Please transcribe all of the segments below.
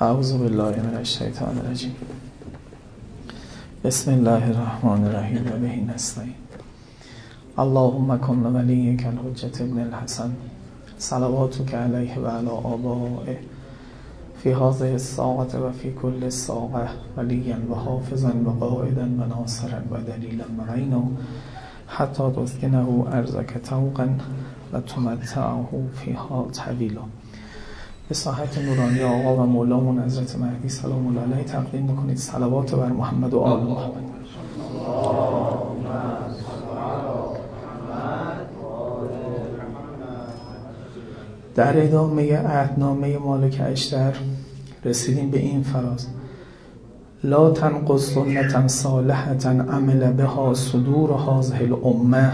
اعوذ بالله من الشیطان الرجیم. بسم الله الرحمن الرحیم. و به نستعین. اللهم کن ولیک الحجت ابن الحسن. صلواتك علیه و علی آبائه فی هذه الساعة و فی کل الساعة ولیا و حافظا و قائدا و ناصرا و دلیلا و عینا. حتی تسکنه ارزک توقا و تمتعه فیها طویلا. به صحت نورانی آقا و مولامون حضرت مهدی سلام الله علیه تقدیم می‌کنید صلوات بر محمد و آل محمد. در ادامه عهدنامه مالک اشتر رسیدیم به این فراز. لا تنقص سنتا صالحتا عمل بها صدور هذه الامه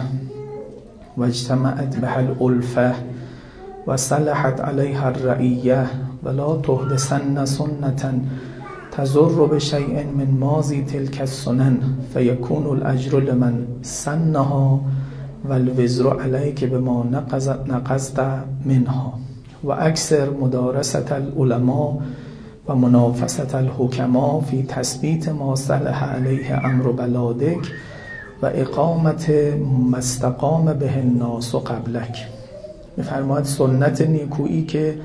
و اجتمعت بها الالفه و صلحت علیها الرعیه ولا تحدثن سنتا تزر بشیء من ماضی تلك السنن فیکون الاجر لمن سنها و الوزر علیک بما نقضت منها و اکثر مدارست العلماء و منافست الحکما فی تثبیت ما صلح علیه امر بلادک و اقامت مستقام به الناس قبلک. میفرماید سنت نیکویی که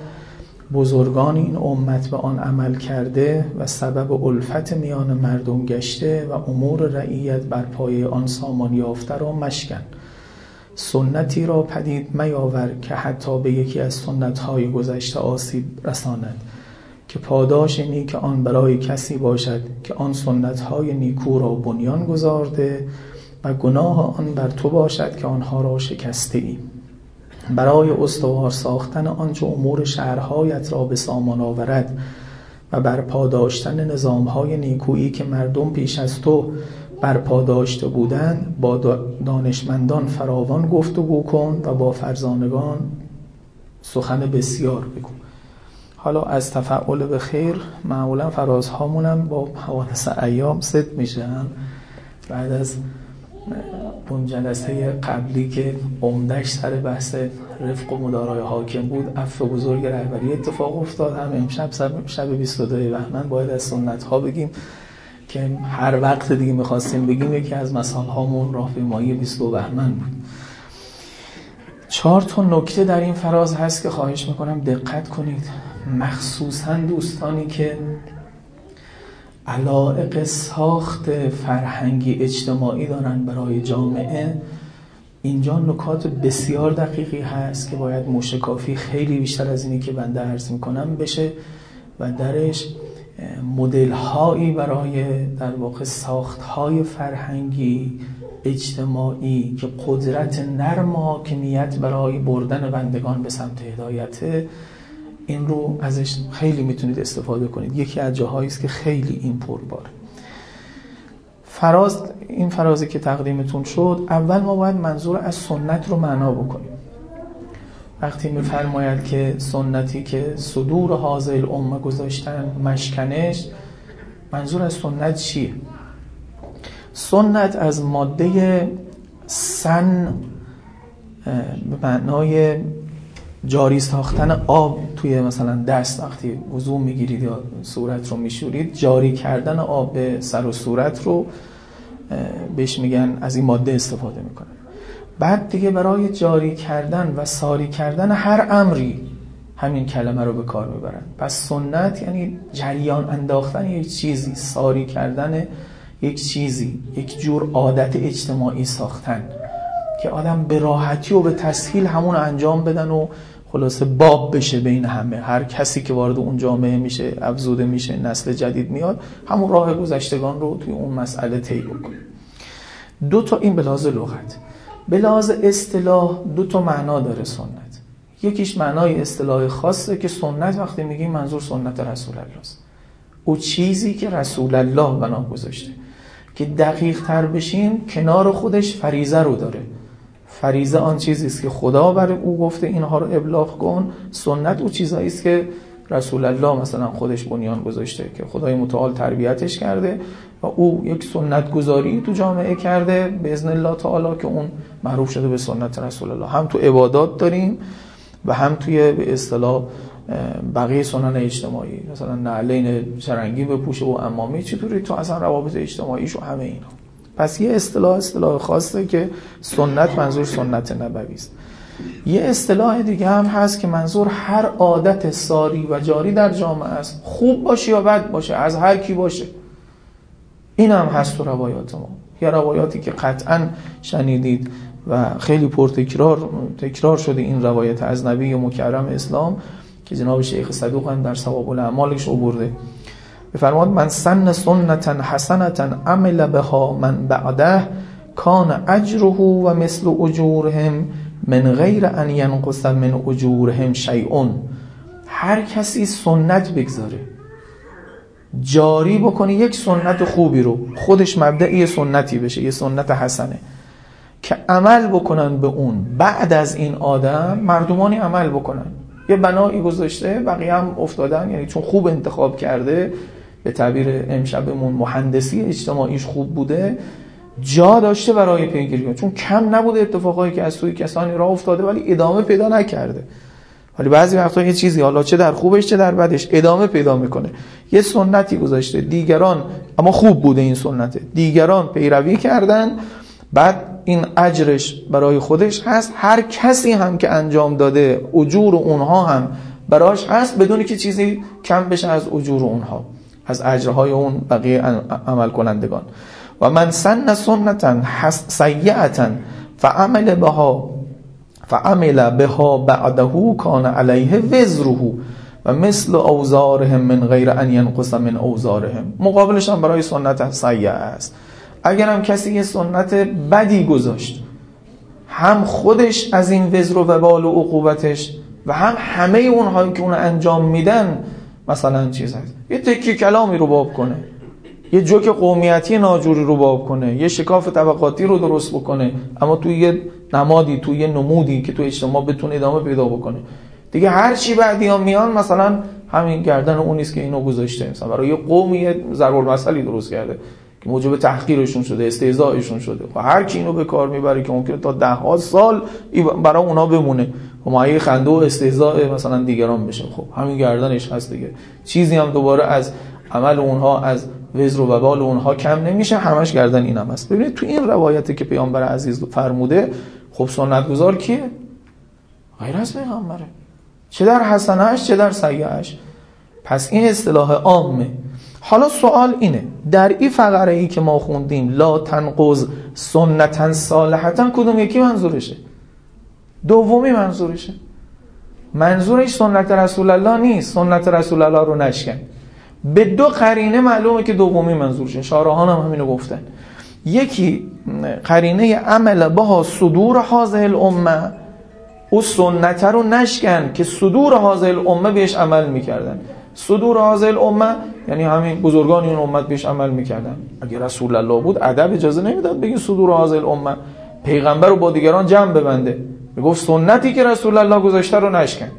بزرگان این امت به آن عمل کرده و سبب الفت میان مردم گشته و امور رعیت بر پایه آن سامان یافته را مشکن. سنتی را پدید میاور که حتی به یکی از سنتهای گذشته آسیب رساند که پاداش نیک آن برای کسی باشد که آن سنتهای نیکو را بنیان گذارده و گناه آن بر تو باشد که آنها را شکسته ای برای استوار ساختن آنچه امور شهرهایت را به سامان آورد و برپا داشتن نظامهای نیکویی که مردم پیش از تو برپا داشته بودند با دانشمندان فراوان گفتگو کن و با فرزانگان سخن بسیار بگو. حالا از تفعول به خیر معمولا فرازهامونم با حوادث ایام ست میشن. بعد از اون جلسه قبلی که عمدش سر بحث رفق و مدارای حاکم بود عفو بزرگ رهبری اتفاق افتاد. هم امشب شب 22 بهمن باید از سنت ها بگیم که هر وقت دیگه می‌خواستیم بگیم یکی از مثال هامون راهپیمایی 22 بهمن بود. چهار تا نکته در این فراز هست که خواهش می‌کنم دقت کنید. مخصوصا دوستانی که علائق ساخت فرهنگی اجتماعی دارن برای جامعه. اینجا نکات بسیار دقیقی هست که باید مشکافی خیلی بیشتر از اینی که بنده عرض می‌کنم بشه و درش مدل هایی برای در واقع ساخت های فرهنگی اجتماعی که قدرت نرم حاکمیت برای بردن بندگان به سمت هدایت این رو ازش خیلی می‌تونید استفاده کنید. یکی از جاهایی است که خیلی این پرباره. فراز این فرازی که تقدیمتون شد اول ما باید منظور از سنت رو معنا بکنیم. وقتی میفرماید که سنتی که صدور حاضر امه گذاشتن مشکنش منظور از سنت چیه؟ سنت از ماده سن به معنای جاری ساختن آب توی مثلا دست وقتی وضو می‌گیرید یا صورت رو میشورید جاری کردن آب به سر و صورت رو بهش میگن از این ماده استفاده می‌کنن. بعد دیگه برای جاری کردن و ساری کردن هر امری همین کلمه رو به کار می‌برن. پس سنت یعنی جریان انداختن یک چیزی ساری کردن یک چیزی یک جور عادت اجتماعی ساختن که آدم به راحتی و به تسهیل همون انجام بدن و خلاصه باب بشه بین همه. هر کسی که وارد اون جامعه میشه افزوده میشه نسل جدید میاد همون راه گذشتگان رو توی اون مسئله طی بکنه. دو تا این بلاز لغت. بلاز اصطلاح دو تا معنا داره سنت. یکیش معنای اصطلاح خاصه که سنت وقتی میگیم منظور سنت رسول الله است. او چیزی که رسول الله بنا گذاشته. که دقیق تر بشیم کنار خودش فریزه رو داره. فریزه آن چیزی است که خدا برای او گفته اینها رو ابلاغ کن. سنت او چیزایی است که رسول الله مثلا خودش بنیان گذاشته که خدای متعال تربیتش کرده و او یک سنت گذاری تو جامعه کرده به اذن الله تعالی که اون معروف شده به سنت رسول الله. هم تو عبادات داریم و هم توی به اصطلاح بقیه سنن اجتماعی. مثلا نعلین شرنگی بپوشه و امامی چطوری؟ تو اصلا روابط اجتماعیش و همه اینا. پس یه اصطلاح اصطلاح خاصه که سنت منظور سنت نبوی است. یه اصطلاح دیگه هم هست که منظور هر عادت ساری و جاری در جامعه است. خوب باشه یا بد باشه از هر کی باشه. این هم هست تو روایات ما. یه روایاتی که قطعا شنیدید و خیلی پرتکرار تکرار شده این روایت از نبی مکرم اسلام که جناب شیخ صدوق هم در ثواب الاعمالش آورده. بفرماد من سن سنتا حسنتا عمل بها من بعده کان اجره و مثل اجورهم من غیر ان ینقص من اجورهم شیئون. هر کسی سنت بگذاره جاری بکنه یک سنت خوبی رو خودش مبدعی سنتی بشه یه سنت حسنه. که عمل بکنن به اون. بعد از این آدم مردمانی عمل بکنن. یه بنایی گذاشته بقیه هم افتادن یعنی چون خوب انتخاب کرده به تعبیر امشبمون مهندسی اجتماعیش خوب بوده جا داشته برای پیگیری چون کم نبوده اتفاقایی که از سوی کسانی راه افتاده ولی ادامه پیدا نکرده. ولی بعضی وقتا یه چیزی حالا چه در خوبش چه در بدش ادامه پیدا می‌کنه. یه سنتی گذاشته دیگران اما خوب بوده این سنته دیگران پیروی کردن بعد این اجرش برای خودش هست. هر کسی هم که انجام داده اجور اونها هم براش هست بدون که چیزی کم بشه از اجور اونها. از اجرهای اون بقیه عمل کنندگان. و من سن سنتا سیعتا فعمل بها فعمل بها بعده کان علیه وزره و مثل اوزارهم من غیر ان ینقص من اوزارهم. مقابلش هم برای سنت سیعه است. اگر هم کسی یه سنت بدی گذاشت هم خودش از این وزر و وبال و عقوبتش و هم همه اونهایی که اون انجام میدن مثلا چیز هست. یه تکی کلامی رو باب کنه. یه جوک قومیتی ناجوری رو باب کنه. یه شکاف طبقاتی رو درست بکنه. اما توی یه نمادی توی یه نمودی که توی اجتماع بتونه ادامه پیدا بکنه. دیگه هر چی بعدی ها میان مثلا همین گردن اون نیست که اینو گذاشته. مثلا برای یه قومی مسئله درست کرده. موجب تحقیرشون شده استهزائشون شده. خب هر کی اینو به کار می‌بره که ممکنه تا ده ها سال برای اونا بمونه. و مایه خنده و استهزاء مثلا دیگران بشه. خب همین گردنش هست دیگه. چیزی هم دوباره از عمل اونها از وزر و وبال اونها کم نمیشه. همش گردن اینم هست. ببینید تو این روایتی که پیامبر عزیز فرموده خب سنت گذار کیه؟ غیر از پیغمبره چه در حسنهش چه در سیعهش پس این اصطلاح عامه. حالا سوال اینه در این فقره ای که ما خوندیم لا تنقض سنتا صالحتا کدوم یکی منظورشه؟ دومی منظورشه. منظورش سنت رسول الله نیست سنت رسول الله رو نشکن. به دو قرینه معلومه که دومی منظورشه. شارحان هم همینو گفتن. یکی قرینه عمل با صدور حاضر الامه. او سنت رو نشکن که صدور حاضر الامه بهش عمل می‌کردن. صدور حاضر الامه یعنی همین بزرگان این امت بهش عمل می‌کردن. اگه رسول الله بود ادب اجازه نمی‌داد بگی صدور حاضر الامه پیغمبر رو با دیگران جمع ببنده. می‌گفت سنتی که رسول الله گذاشته رو نشکن.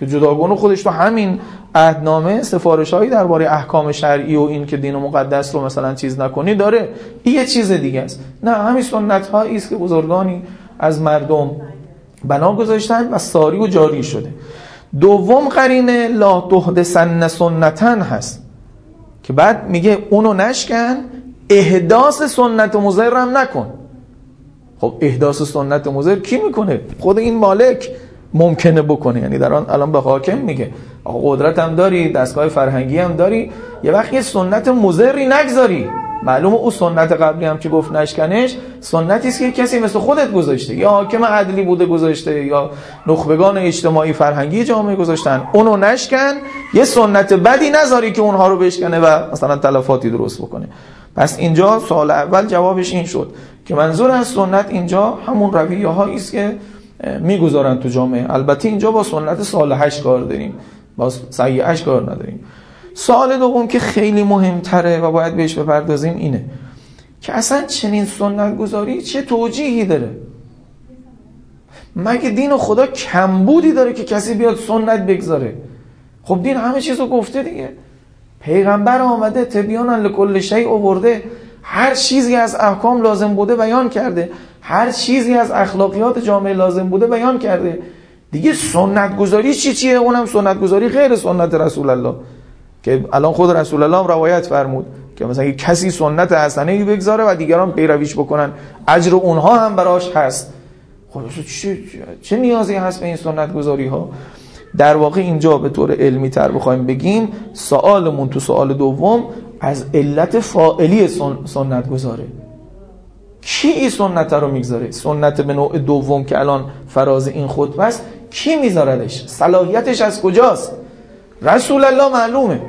که جداگانه خودش تو همین عهدنامه سفارش درباره احکام شرعی و این که دین و مقدس رو مثلا چیز نکنی داره. این یه چیز دیگه است. نه همین سنت هایی است که بزرگانی از مردم بنا گذاشتن و ساری و جاری شده. دوم قرینه لا تحدثن سنتن هست. که بعد میگه اونو نشکن احداث سنت مزر هم نکن. خب احداث سنت مزر کی می‌کنه؟ خود این مالک ممکنه بکنه. یعنی در آن الان به حاکم میگه. آقا قدرت هم داری دستگاه فرهنگی هم داری یه وقت یه سنت مزری نگذاری. معلومه او سنت قبلی هم که گفت نشکنش سنتی است که کسی مثل خودت گذاشته. یا حاکم عدلی بوده گذاشته یا نخبگان اجتماعی فرهنگی جامعه گذاشتن. اونو نشکن یه سنت بدی نذاری که اونها رو بشکنه و مثلا تلفاتی درست بکنه. پس اینجا سال اول جوابش این شد که منظور از سنت اینجا همون رویه هایی است که می‌گذارن تو جامعه. البته اینجا با سنت صالحش کار داریم. با سیعش کار نداریم. سوال دوم که خیلی مهمتره و باید بهش بپردازیم اینه که اصلا چنین سنت گذاری چه توجیهی داره؟ مگه دین خدا کمبودی داره که کسی بیاد سنت بگذاره؟ خب دین همه چیزو گفته دیگه. پیغمبر آمده تبیان لکل شیء آورده. هر چیزی از احکام لازم بوده بیان کرده. هر چیزی از اخلاقیات جامعه لازم بوده بیان کرده. دیگه سنت گذاری چی چیه؟ اونم سنت گذاری غیر سنت رسول الله. که الان خود رسول الله هم روایت فرمود که مثلا یه کسی سنت حسنه ای بگذاره و دیگران پیرویش بکنن اجر اونها هم براش هست. خب چه, چه نیازی هست به این سنت گذاری ها در واقع اینجا به طور علمی تر بخوایم بگیم سوالمون تو سوال دوم از علت فائلی سنت گذاره کی این سنت رو می‌گذاره؟ سنت به نوع دوم که الان فراز این خطبه است کی میذاردش؟ صلاحیتش از کجاست؟ رسول الله معلومه.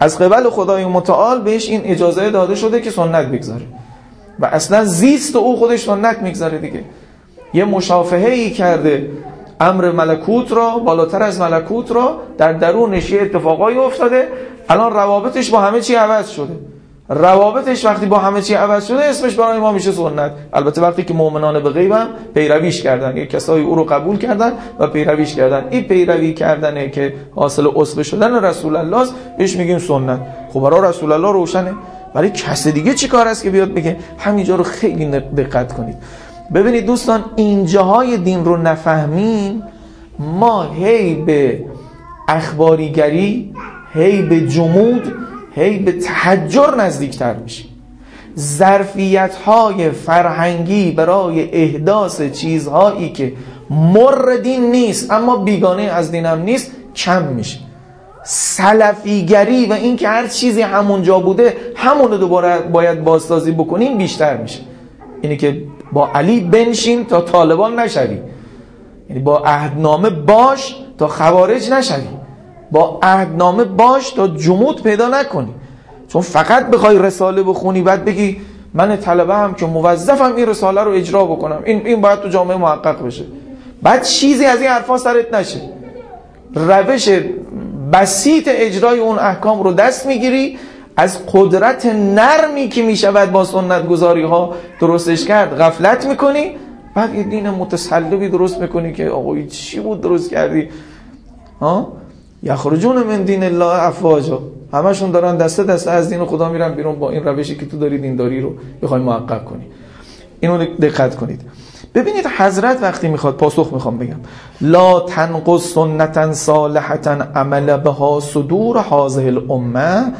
از قبل خدای متعال بهش این اجازه داده شده که سنت بگذاره. و اصلا زیست او خودش سنت می‌گذاره دیگه. یه مشافهه ای کرده امر ملکوت را بالاتر از ملکوت را در درونش یه اتفاقایی افتاده. الان روابطش با همه چی عوض شده. روابطش وقتی با همه چی عوض شده اسمش برای ما میشه سنت. البته وقتی که مؤمنان به غیب هم پیرویش کردن. یک کسایی او رو قبول کردن و پیرویش کردن. این پیروی کردنه که حاصل اصل شدن رسول الله است. بهش میگیم سنت. خب برای رسول الله روشنه. ولی کس دیگه چی کار است که بیاد بگه همینجا رو خیلی دقت کنید. ببینید دوستان اینجاهای دین رو نفهمیم. ما هی به اخباریگری هی به جمود هی به تحجر نزدیکتر میشیم ظرفیت های فرهنگی برای احداث چیزهایی که مر دین نیست اما بیگانه از دینم نیست کم میشه. سلفیگری و اینکه هر چیزی همونجا بوده همون رو دوباره باید بازسازی بکنیم بیشتر میشه. اینی که با علی بنشین تا طالبان نشوی. یعنی با عهدنامه باش تا خوارج نشوی. با عهدنامه باش تا جمود پیدا نکنی. چون فقط بخوای رساله بخونی بعد بگی من طلبه هم که موظفم این رساله رو اجرا بکنم. این این باید تو جامعه محقق بشه. بعد چیزی از این حرفا سرت نشه. روش بسیط اجرای اون احکام رو دست می‌گیری از قدرت نرمی که می‌شود با سنت گذاری ها درستش کرد غفلت می‌کنی. بعد یه دین متسلبی درست می‌کنی که آقای چی بود درست کردی؟ ها؟ یخرجون من دین الله افواجا. همشون دارن دسته دسته از دین خدا میرن بیرون با این روشی که تو داری دینداری رو بخوای محقق کنی. اینو دقت کنید. ببینید حضرت وقتی می‌خواد پاسخ می‌خوام بگم. لا تنقص سنتا صالحتا عمل بها صدور حاضر الامه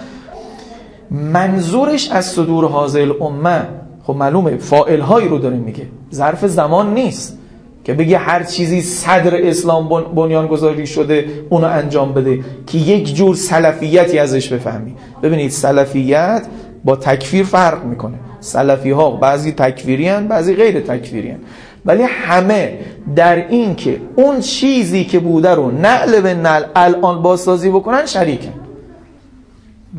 منظورش از صدور هذه الامة خب معلومه فاعل هایی رو داره میگه. ظرف زمان نیست. که بگه هر چیزی صدر اسلام بنیان گذاری شده اونو انجام بده. که یک جور سلفیتی ازش بفهمی. ببینید سلفیت با تکفیر فرق می‌کنه. سلفی ها بعضی تکفیری هن بعضی غیر تکفیری هن. ولی همه در این که اون چیزی که بوده رو نقل به نقل الان بازسازی بکنن شریکن.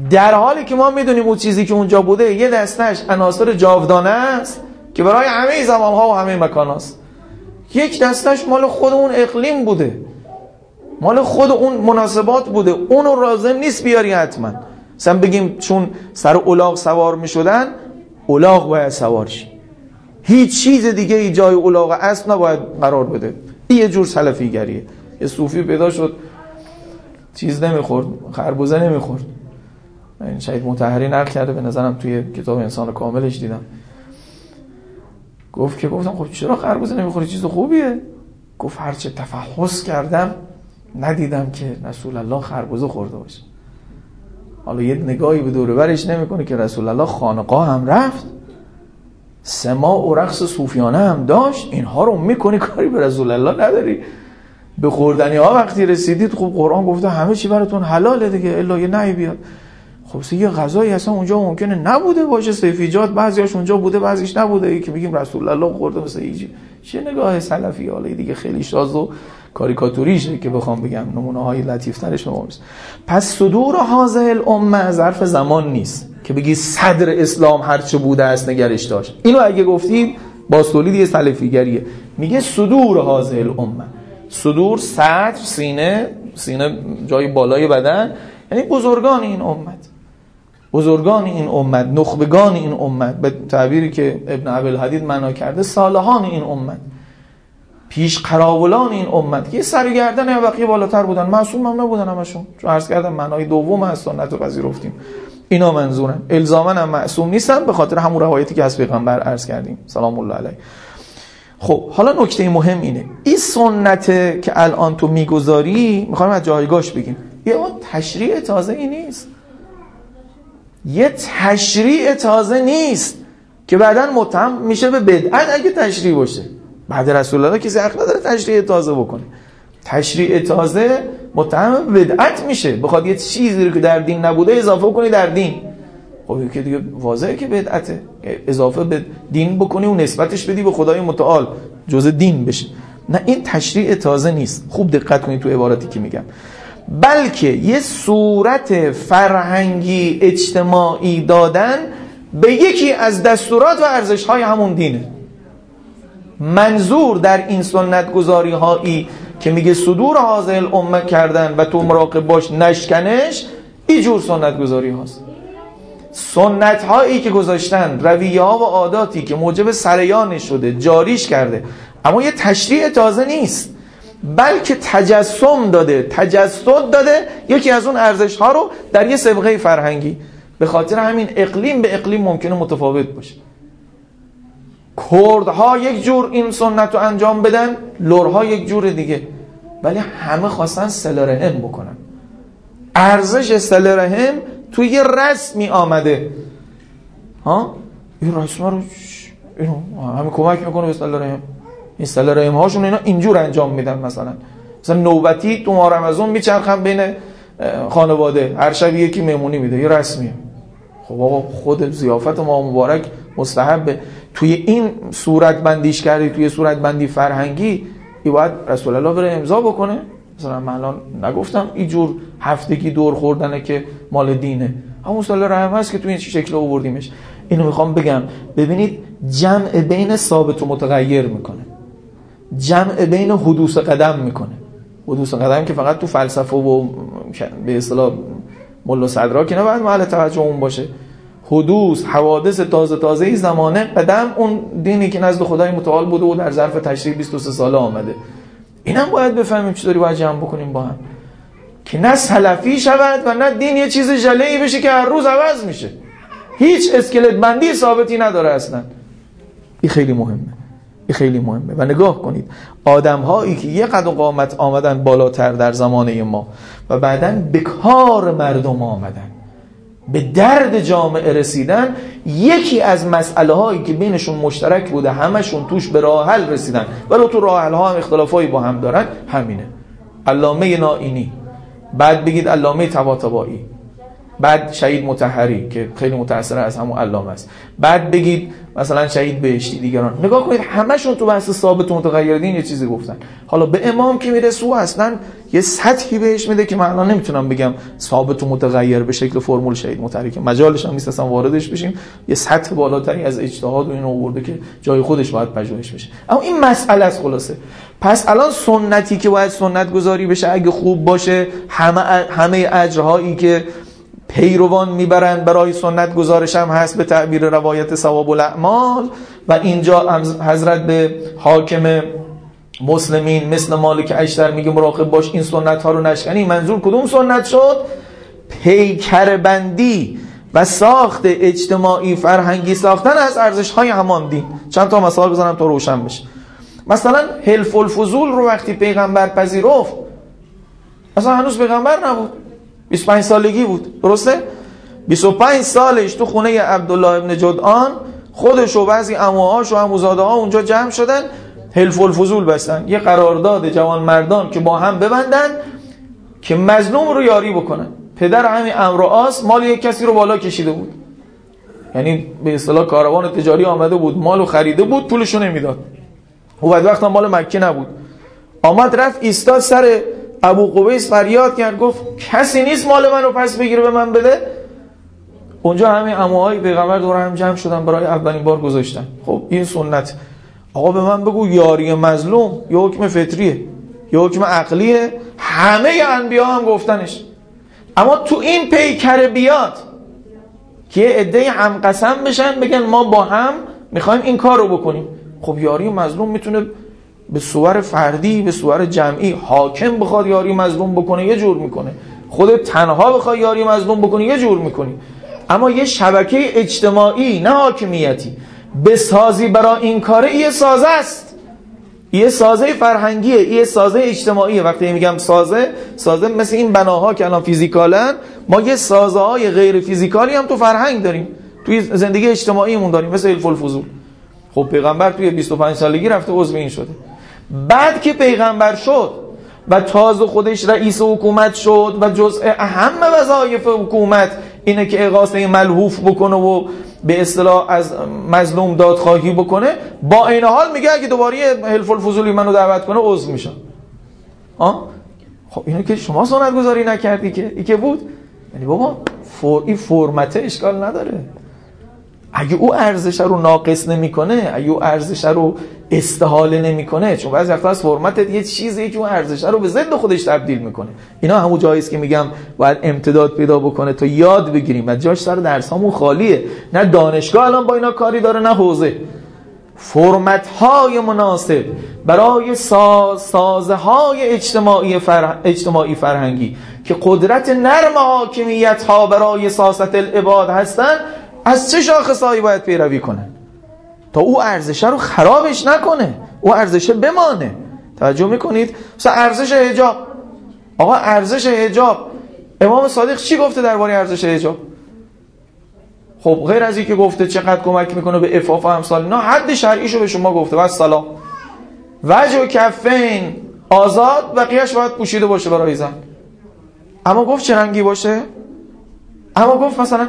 در حالی که ما می‌دونیم اون چیزی که اونجا بوده یه دستش عناصر جاودانه است که برای همه زمان ها و همه مکان است یک دستش مال خود اون اقلیم بوده. مال خود اون مناسبات بوده. اونو رازم نیست بیاری حتما. مثلا بگیم چون سر اولاغ سوار می شدن اولاغ باید سوار شی هیچ چیز دیگه ای جای اولاغ اصل نباید قرار بده. یه جور سلفیگریه. یه صوفی پیدا شد چیز نمی‌خورد خربوزه نمی‌خورد. این شاید متحری نقل کرده به نظرم توی کتاب انسان کاملش دیدم. گفت که گفتم خب چرا خربوزه نمی‌خوری چیز خوبیه. گفت هرچه تفحص کردم ندیدم که رسول الله خربوزه خورده باشه. حالا یه نگاهی به دوره برش نمی‌کنه که رسول الله خانقاه هم رفت. سما و رقص صوفیانه هم داشت. اینها رو می‌کنی کاری به رسول الله نداری. به خوردنی ها وقتی رسیدید خب قرآن گفته همه چی براتون حلاله دیگه. الا یه نهی بیاد. خب یه غذایی اصلا اونجا ممکنه نبوده باشه سیفیجات بعضیاش اونجا بوده بعضیش نبوده. که میگیم رسول الله خورده مثل ایجی. چه نگاه سلفی؟ حالا دیگه خیلی شاز و کاریکاتوریشه که بخوام بگم. نمونه های لطیف ترش پس صدور حاضر الامه ظرف زمان نیست که بگی صدر اسلام هرچه بوده است نگرش داشت. اینو اگه گفتید با تولید یه سلفیگریه. میگه صدور حاضر الامه. صدور صدر سینه سینه جای بالای بدن. یعنی بزرگان این امت. بزرگان این امت نخبگان این امت به تعبیری که ابن عبل حدید معنا کرده صالحان این امت. پیش قراولان این امت. که سرگردن بقیه بالاتر بودن. معصوم هم نبودن همشون. چون عرض کردم معنای دوم از سنت رو پذیرفتیم. اینا منظورن. الزاما هم معصوم نیستن به خاطر همون روایتی که از پیغمبر عرض کردیم. سلام الله علیه. خب حالا نکته مهم اینه. این سنت که الان تو می‌گذاری می‌خوایم از جایگاش بگیم. یه تشریع تازه ای نیست. یه تشریع تازه نیست که بعدا متهم میشه به بدعت اگه تشریع باشه. بعد رسول الله کسی حق نداره تشریع تازه بکنه. تشریع تازه متهم بدعت میشه. بخواد یه چیزی رو که در دین نبوده اضافه کنی در دین. خب که دیگه واضحه که بدعته. اضافه به دین بکنی و نسبتش بدی به خدای متعال. جز دین بشه. نه این تشریع تازه نیست. خوب دقت کنید تو عباراتی که میگم. بلکه یه صورت فرهنگی اجتماعی دادن به یکی از دستورات و ارزش های همون دینه. منظور در این سنت گذاری هایی که میگه صدور حاضر امه کردن و تو مراقب باش نشکنش این جور سنت گذاری هاست. سنت هایی که گذاشتن رویه ها و عاداتی که موجب سریانش شده جاریش کرده اما یه تشریع تازه نیست. بلکه تجسم داده تجسد داده یکی از اون ارزش ها رو در یه سبقه فرهنگی. به خاطر همین اقلیم به اقلیم ممکنه متفاوت باشه. کردها یک جور این سنت رو انجام بدن لورها یک جور دیگه. ولی همه خواستن سل رحم بکنن. ارزش سل رحم توی یه رسمی آمده. ها؟ این رسم رو همه کمک می‌کنه به سل رحم این سل رحم هاشون اینا اینجور انجام میدن مثلا. مثلا نوبتی تو ماه رمضان میچرخن بین خانواده. هر شب یکی مهمونی میده یه رسمیه. خب آقا خود زیافت ما مبارک مستحبه. توی این صورت بندیش کردی توی صورت بندی فرهنگی ای باید رسول الله بره امضا بکنه. مثلا من الان نگفتم اینجور هفتگی دور خوردنه که مال دینه. همون سال رحم هست که توی این شکل آوردیمش. اینو می‌خوام بگم. ببینید جمع بین ثابت و متغیر می‌کنه. جمع بین حدوث قدم می‌کنه. حدوث قدم که فقط تو فلسفه و به اصطلاح ملا صدرا که نباید محل توجه اون باشه. حدوث حوادث تازه تازه ای زمانه قدم اون دینی که نزد خدای متعال بوده و در ظرف تشریح 23 ساله آمده. اینم باید بفهمیم چطوری باید جمع بکنیم با هم. که نه سلفی شود و نه دین یه چیز ای بشه که هر روز عوض میشه. هیچ اسکلت بندی ثابتی نداره اصلا. این خیلی مهمه. خیلی مهمه. و نگاه کنید آدم هایی که یه قد و قامت آمدن بالاتر در زمانه ما و بعدا به کار مردم آمدن به درد جامعه رسیدن یکی از مسئله هایی که بینشون مشترک بوده همشون توش به راه رسیدن. ولی تو راه ها هم اختلافایی با هم دارن همینه. علامه نائینی. بعد بگید علامه طباطبایی. بعد شهید متحری که خیلی متأثر از همون علامه است. بعد بگید مثلا شهید بهشتی دیگران. نگاه کنید همشون تو بحث ثابت و متغیر دین یه چیزی گفتن. حالا به امام که می‌رسه او اصلا یه سطحی بهش میده که من الان نمی‌تونم بگم ثابت و متغیر به شکل فرمول شهید متحری که مجالش هم نیست اصلا واردش بشیم. یه سطح بالاتری از اجتهاد و این آورده که جای خودش باید پژوهش بشه. اما این مسئله است خلاصه. پس الان سنتی که باید سنت گذاری بشه اگه خوب باشه همه همه اجرهایی که پیروان می‌برند. برای سنت گزارش هم هست به تعبیر روایت ثواب الاعمال. و اینجا حضرت به حاکم مسلمین مثل مالک اشتر میگه مراقب باش این سنت ها رو نشکنی منظور کدوم سنت شد؟ پیکر بندی و ساخت اجتماعی فرهنگی ساختن از ارزش های همان دین. چند تا مثال بزنم تا روشن بشه. مثلا حلف الفضول رو وقتی پیغمبر پذیرفت اصلا هنوز پیغمبر نبود. 25 سالگی بود. درسته؟ 25 سالش تو خونه عبدالله ابن جدعان خودش و بعضی اموهاش و اموزاده ها اونجا جمع شدن حلف الفضول بستن. یه قرارداد جوان مردان که با هم ببندن که مظلوم رو یاری بکنن. پدر همین امر آس مال یک کسی رو بالا کشیده بود. یعنی به اصطلاح کاروان تجاری آمده بود مالو خریده بود پولشو نمی‌داد. او بعد وقتا مال مکه نبود. آمد رفت ایستاد سر ابو قبیس فریاد کرد گفت کسی نیست مال منو پس بگیره به من بده؟ اونجا همین اموهای پیغمبر دور هم جمع شدن برای اولین بار گذاشتن. خب این سنت. آقا به من بگو یاری مظلوم یا حکم فطریه؟ یا حکم عقلیه؟ همه انبیا هم گفتنش. اما تو این پیکر بیاد که یه عده هم قسم بشن بگن ما با هم می‌خوایم این کار رو بکنیم. خب یاری مظلوم می‌تونه به صور فردی به صور جمعی. حاکم بخواد یاری مظلوم بکنه یه جور می‌کنه. خود تنها بخواد یاری مظلوم بکنه یه جور می‌کنی اما یه شبکه اجتماعی نه حاکمیتی. بسازی برای این کاره یه سازه است. یه سازه فرهنگیه یه سازه اجتماعیه. وقتی میگم سازه سازه مثل این بناها که الان فیزیکالن ما یه سازه های غیر فیزیکالی هم تو فرهنگ داریم. توی زندگی اجتماعیمون داریم مثل الف الفضول. خب پیغمبر توی 25 سالگی رفته عضو این شده. بعد که پیغمبر شد و تازه خودش رئیس حکومت شد و جزء اهم وظایف حکومت اینه که اقاصه ملحوف بکنه و به اصطلاح از مظلوم دادخواهی بکنه با این حال میگه اگه دوباره حلف الفضولی منو دعوت کنه عضو میشم. آه؟ خب اینو که شما سنت گذاری نکردی که؟ ای که بود؟ یعنی بابا فور این فرمته اشکال نداره. اگه او ارزش رو ناقص نمی‌کنه اگه او ارزش رو استحاله نمی‌کنه چون بعضی وقتا از فرمت یه چیزی که اون ارزش رو به ضد خودش تبدیل می‌کنه. اینا همون جایی که میگم باید امتداد پیدا بکنه تا یاد بگیریم. و جاش سر درس همون خالیه. نه دانشگاه الان با اینا کاری داره نه حوزه. فرمت های مناسب برای ساز سازه های اجتماعی. اجتماعی فرهنگی که قدرت نرم حاکمیت ها برای ساست العباد هستند از چه شاخصهایی باید پیروی کنن تا او ارزشه رو خرابش نکنه. او ارزشه بمانه. توجه می‌کنید؟ مثلا ارزش حجاب. آقا ارزش حجاب. امام صادق چی گفته درباره ارزش حجاب؟ خب غیر از اینکه گفته چقدر کمک می‌کنه به افاف امثال نه حد شرعیشو به شما گفته. و سلام وجه و کفین. آزاد بقیهش باید پوشیده باشه برای زن. اما گفت چه رنگی باشه؟ اما گفت مثلا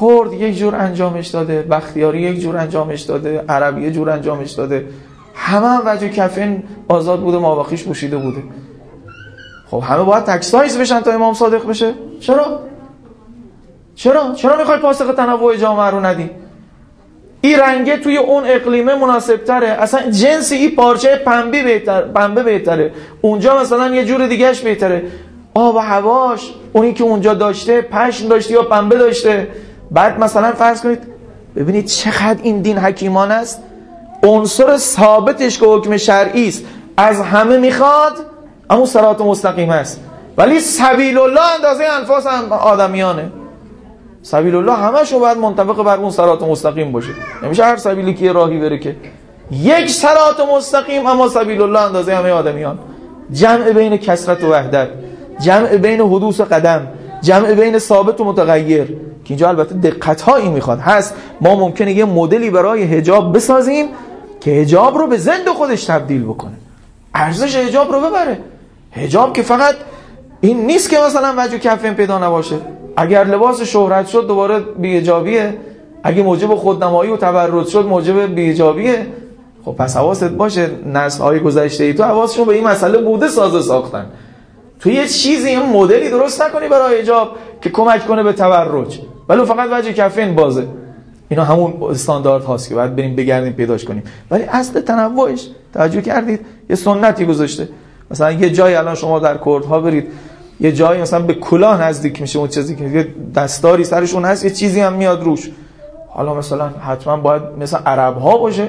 کرد یک جور انجامش داده بختیاری یک جور انجامش داده عربی یک جور انجامش داده. همه هم وجه کفین آزاد بوده ماباقیش پوشیده بوده. خب همه باید تکسایز بشن تا امام صادق بشه. چرا؟ چرا؟ چرا می‌خوای پاسخ تنوع جامعه رو ندی؟ این رنگه توی اون اقلیمه مناسب تره اصلا جنس این پارچه پنبه بهتر پنبه بهتره. اونجا مثلا یه جور دیگهش بهتره. آب و هواش اونی که اونجا داشته پشم داشته یا پنبه داشته. بعد مثلا فرض کنید ببینید چقدر این دین حکیمان است. عنصر ثابتش که حکم شرعی است. از همه می‌خواد اما سرات مستقیم است. ولی سبیل الله اندازه انفاس هم آدمیانه. سبیل الله همشو باید منطبق بر اون سرات مستقیم باشه. نمیشه هر سبیلی که راهی بره که یک سرات مستقیم اما سبیل الله اندازه همه آدمیان. جمع بین کسرت و وحدت. جمع بین حدوث قدم. جمع بین ثابت و متغیر. که اینجا البته دقت هایی می‌خواد. هست. ما ممکنه یه مدلی برای هجاب بسازیم که هجاب رو به زند خودش تبدیل بکنه. ارزش هجاب رو ببره. هجاب که فقط این نیست که مثلا وجه کفین پیدا نباشه. اگر لباس شهرت شد دوباره بیهجابیه اگه موجب خودنمایی و تبرد شد موجب بیهجابیه خب پس حواست باشه. نسل های گذشته ای تو حواسشون به این مسئله بوده سازه ساختن. تو یه چیزی یه مدلی درست نکنی برای حجاب که کمک کنه به تبرج. ولی فقط وجه کفین بازه. اینا همون استاندارد هاست که باید بریم بگردیم پیداش کنیم. ولی اصل تنوعش توجه کردید یه سنتی گذاشته. مثلا یه جای الان شما در کردها برید یه جایی مثلا به کلاه نزدیک میشه اون چیزی که دستاری سرشون هست یه چیزی هم میاد روش. حالا مثلا حتما باید مثلا عرب ها باشه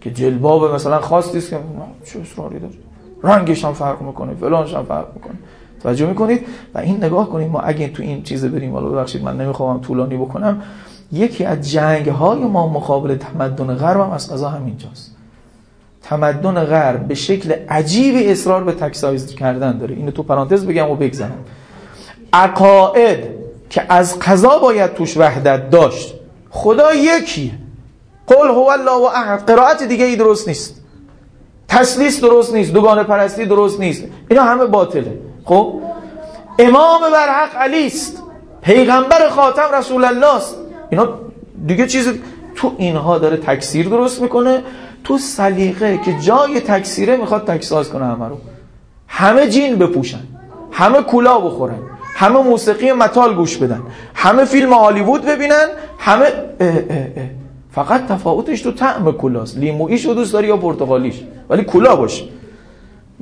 که جلباب مثلا خاصی است که چه اصراری داره؟ رنگش هم فرق می‌کنه فلانش هم فرق می‌کنه. توجه می‌کنید؟ و این نگاه کنید ما اگه تو این چیز بریم حالا ببخشید من نمی‌خوام طولانی بکنم. یکی از جنگ های ما مقابل تمدن غرب هم از قضا همینجاست. تمدن غرب به شکل عجیبی اصرار به تکسایز کردن داره. اینو تو پرانتز بگم و بگذارم. عقاید که از قضا باید توش وحدت داشت خدا یکیه قل هو الله و احد. قرائت دیگه ای درست نیست. تسلیس درست نیست. دوگانه پرستی درست نیست. اینا همه باطله. خب امام برحق علی است. پیغمبر خاتم رسول الله است. اینا دیگه چیز تو اینها داره تکثیر درست می‌کنه. تو سلیقه که جای تکثیره می‌خواد تکساز کنه همه رو. همه جین بپوشن. همه کولا بخورن. همه موسیقی متال گوش بدن. همه فیلم هالیوود ببینن. همه اه اه اه. فقط تفاوتش تو طعم کلاست. لیمویش رو دوست داری یا پرتغالیش؟ ولی کلا باشه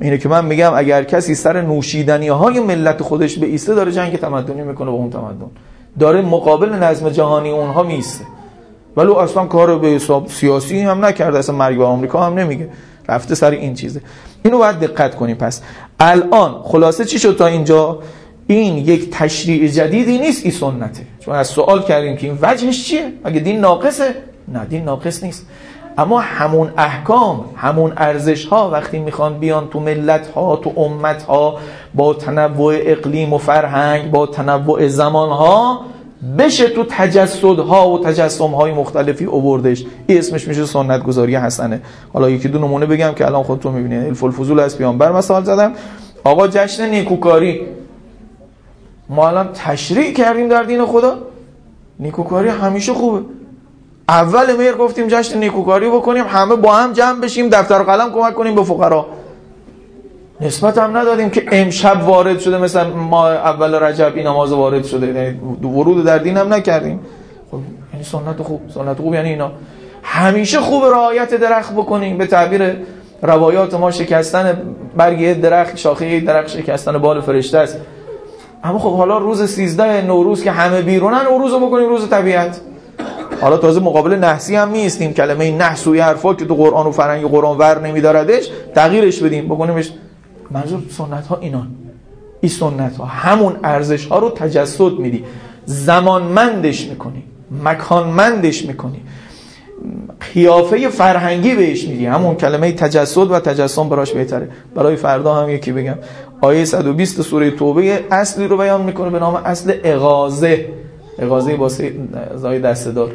اینه که من میگم اگر کسی سر نوشیدنی های ملت خودش به ایسته داره جنگ تمدنی می‌کنه با اون تمدن. داره مقابل نظم جهانی اونها میسته ولی اصلا کار به حساب سیاسی هم نکرده اصلا مرگ به آمریکا هم نمیگه. رفته سر این چیزه. اینو باید دقت کنیم. پس الان خلاصه چی شد تا اینجا؟ این یک تشریع جدیدی نیست این سنته. چون از سوال کردیم که این وجهش چیه؟ مگه دین ناقصه؟ نه دین ناقص نیست. اما همون احکام همون ارزش ها وقتی می‌خوان بیان تو ملت ها تو امت ها با تنوع اقلیم و فرهنگ با تنوع زمان ها بشه تو تجسد ها و تجسم های مختلفی اووردش. این اسمش میشه سنت گذاری حسنه. حالا یکی دو نمونه بگم که الان خودتون می‌بینید. الف الفضول از پیامبر مثال زدم. آقا جشن نیکوکاری. ما الان تشریع کردیم در دین خدا. نیکوکاری همیشه خوبه. اول مهر گفتیم جشن نیکوکاری بکنیم همه با هم جمع بشیم دفتر قلم کمک کنیم به فقرا. نسبت هم ندادیم که امشب وارد شده مثلا ما اول رجب این نماز وارد شده یعنی ورود در دین هم نکردیم. خب یعنی سنت خوب سنت خوب یعنی اینا. همیشه خوب رعایت درخت بکنیم به تعبیر روایات ما شکستن برگ درخت شاخه درخت شکستن بال فرشته است. اما خب حالا روز 13 نوروز که همه بیرونن او روزو بکنیم روز طبیعت. حالا تازه مقابل نحسی هم میستیم کلمه نحس و حرفا که تو قرآن و فرنگ قرآن ور نمیداردش تغییرش بدیم. بکنیمش. منظور سنت ها اینان. این سنت ها همون ارزش ها رو تجسد میدی. زمانمندش می‌کنی. مکانمندش می‌کنی. خیافه فرهنگی بهش میدی. همون کلمه تجسد و تجسم براش بهتره. برای فردا هم یکی بگم. آیه 120 سوره توبه اصلی رو بیان می‌کنه به نام اصل اغازه اغازه با زای دست دار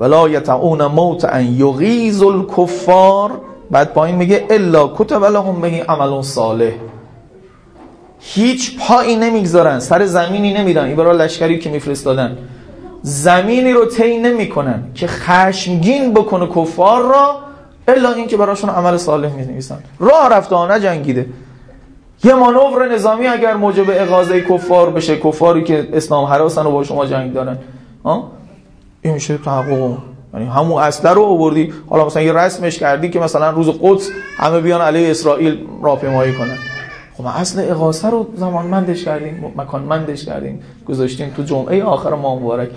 ولا یتعون موت ان یغیز الکفار. بعد پایین میگه الا کتب لهم به عمل صالح. هیچ پایی نمی‌گذارن سر زمینی نمیرن این برای لشکری که میفرستادن. زمینی رو طی نمی‌کنن که خشمگین بکنه کفار را الا اینکه براشون عمل صالح نویسن راه رفته نه جنگیده یه مانور نظامی اگر موجب اغاظه کفار بشه کفاری که اسلام حراسن و با شما جنگ دارن. این میشه تحقق. یعنی همون اصله رو آوردی. حالا مثلا یه رسمش کردی که مثلا روز قدس همه بیان علیه اسرائیل راهپیمایی کنن. خب اصل اغاثه رو زمانمندش کردیم مکانمندش کردیم. گذاشتیم تو جمعه آخر ما مبارک.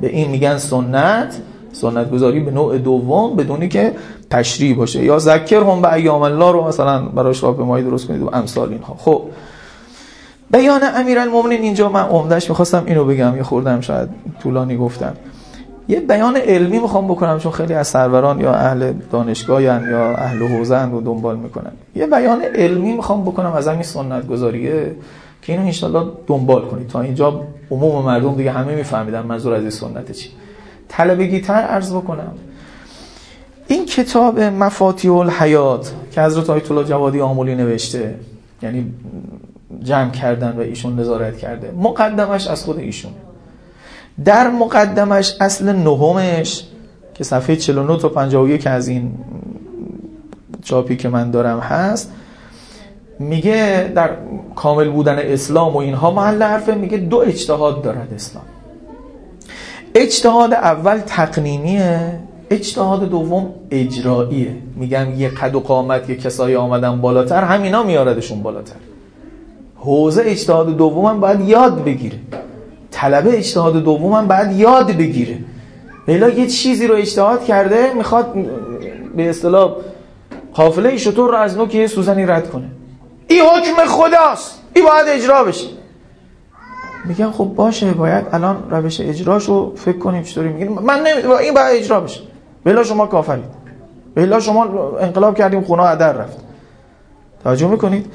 به این میگن سنت. سنت گذاری به نوع دوم بدونی که تشریع باشه. یا ذکر هم به ایام الله رو مثلا براش راهپیمایی درست کنید و امثال اینها. خب. بیان امیرالمومنین اینجا من عمدش می‌خواستم اینو بگم یه خوردم شاید طولانی گفتم. یه بیان علمی می‌خوام بکنم چون خیلی از سروران یا اهل دانشگاه یا اهل حوزه رو دنبال می‌کنن. یه بیان علمی می‌خوام بکنم از همین سنت گذاریه که اینو انشالله دنبال کنید. تا اینجا عموم مردم دیگه همه میفهمیدن منظور از این سنت چی. طلبگی تر عرض بکنم. این کتاب مفاتی الحیات که حضرت آیت الله جوادی آمولی نوشته یعنی جمع کردن و ایشون نظارت کرده مقدمش از خود ایشون. در مقدمش اصل نهمش که صفحه 49 تا 51 از این چاپی که من دارم هست میگه در کامل بودن اسلام و اینها محل حرفه میگه دو اجتهاد دارد اسلام. اجتهاد اول تقنینیه اجتهاد دوم اجراییه. میگم یه قد و قامت یه کسایی آمدن بالاتر همینا میاردشون بالاتر. حوزه اجتهاد دوم باید یاد بگیره. طلبه اجتهاد دوم باید یاد بگیره. بلا یه چیزی رو اجتهاد کرده می‌خواد به اصطلاح قافله شطور رو از نوک یه سوزنی رد کنه. این حکم خداست. این باید اجرا بشه. میگن خب باشه باید الان روش اجراشو فکر کنیم چطوری میگیم. من نمی... این باید اجرا بشه. بلا شما کافرید. بلا شما انقلاب کردیم خونه هدر رفت. توجه می‌کنید؟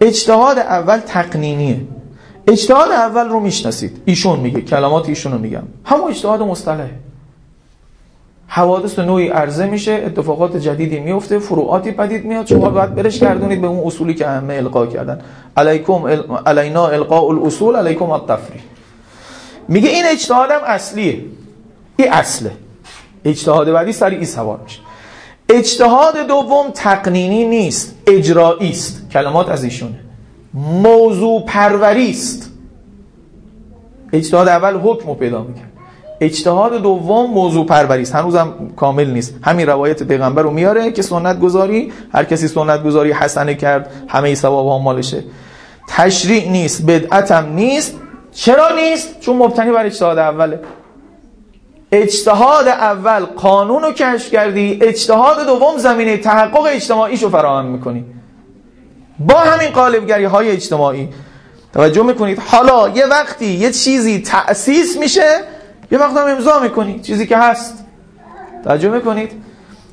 اجتهاد اول تقنینیه. اجتهاد اول رو می‌شناسید. ایشون میگه کلمات ایشون رو میگم. همون اجتهاد مصطلحه. حوادث نوعی عرضه میشه اتفاقات جدیدی میفته فروعاتی پدید میاد شما باید برش گردونید به اون اصولی که همه القا کردن. علیکم علینا القاء الاصول علیکم التفریق میگه این اجتهادم اصلیه. این اصله. اجتهاد بعدی سری ای سوار میشه. اجتهاد دوم تقنینی نیست اجرایی است. کلمات از ایشونه. موضوع پروری است. اجتهاد اول حکم رو پیدا می‌کنه. اجتهاد دوم موضوع پروری است هنوزم کامل نیست. همین روایت پیغمبر رو میاره که سنت گذاری هر کسی سنت گذاری حسنه کرد همه ثواب ها مالشه تشریع نیست بدعت هم نیست. چرا نیست؟ چون مبتنی بر اجتهاد اوله. اجتهاد اول قانون رو کشف کردی اجتهاد دوم زمینه تحقق اجتماعیش رو فراهم می‌کنی. با همین قالبگری های اجتماعی. توجه می‌کنید؟ حالا یه وقتی یه چیزی تأسیس میشه یه وقت هم امضا می‌کنی چیزی که هست. توجه می‌کنید؟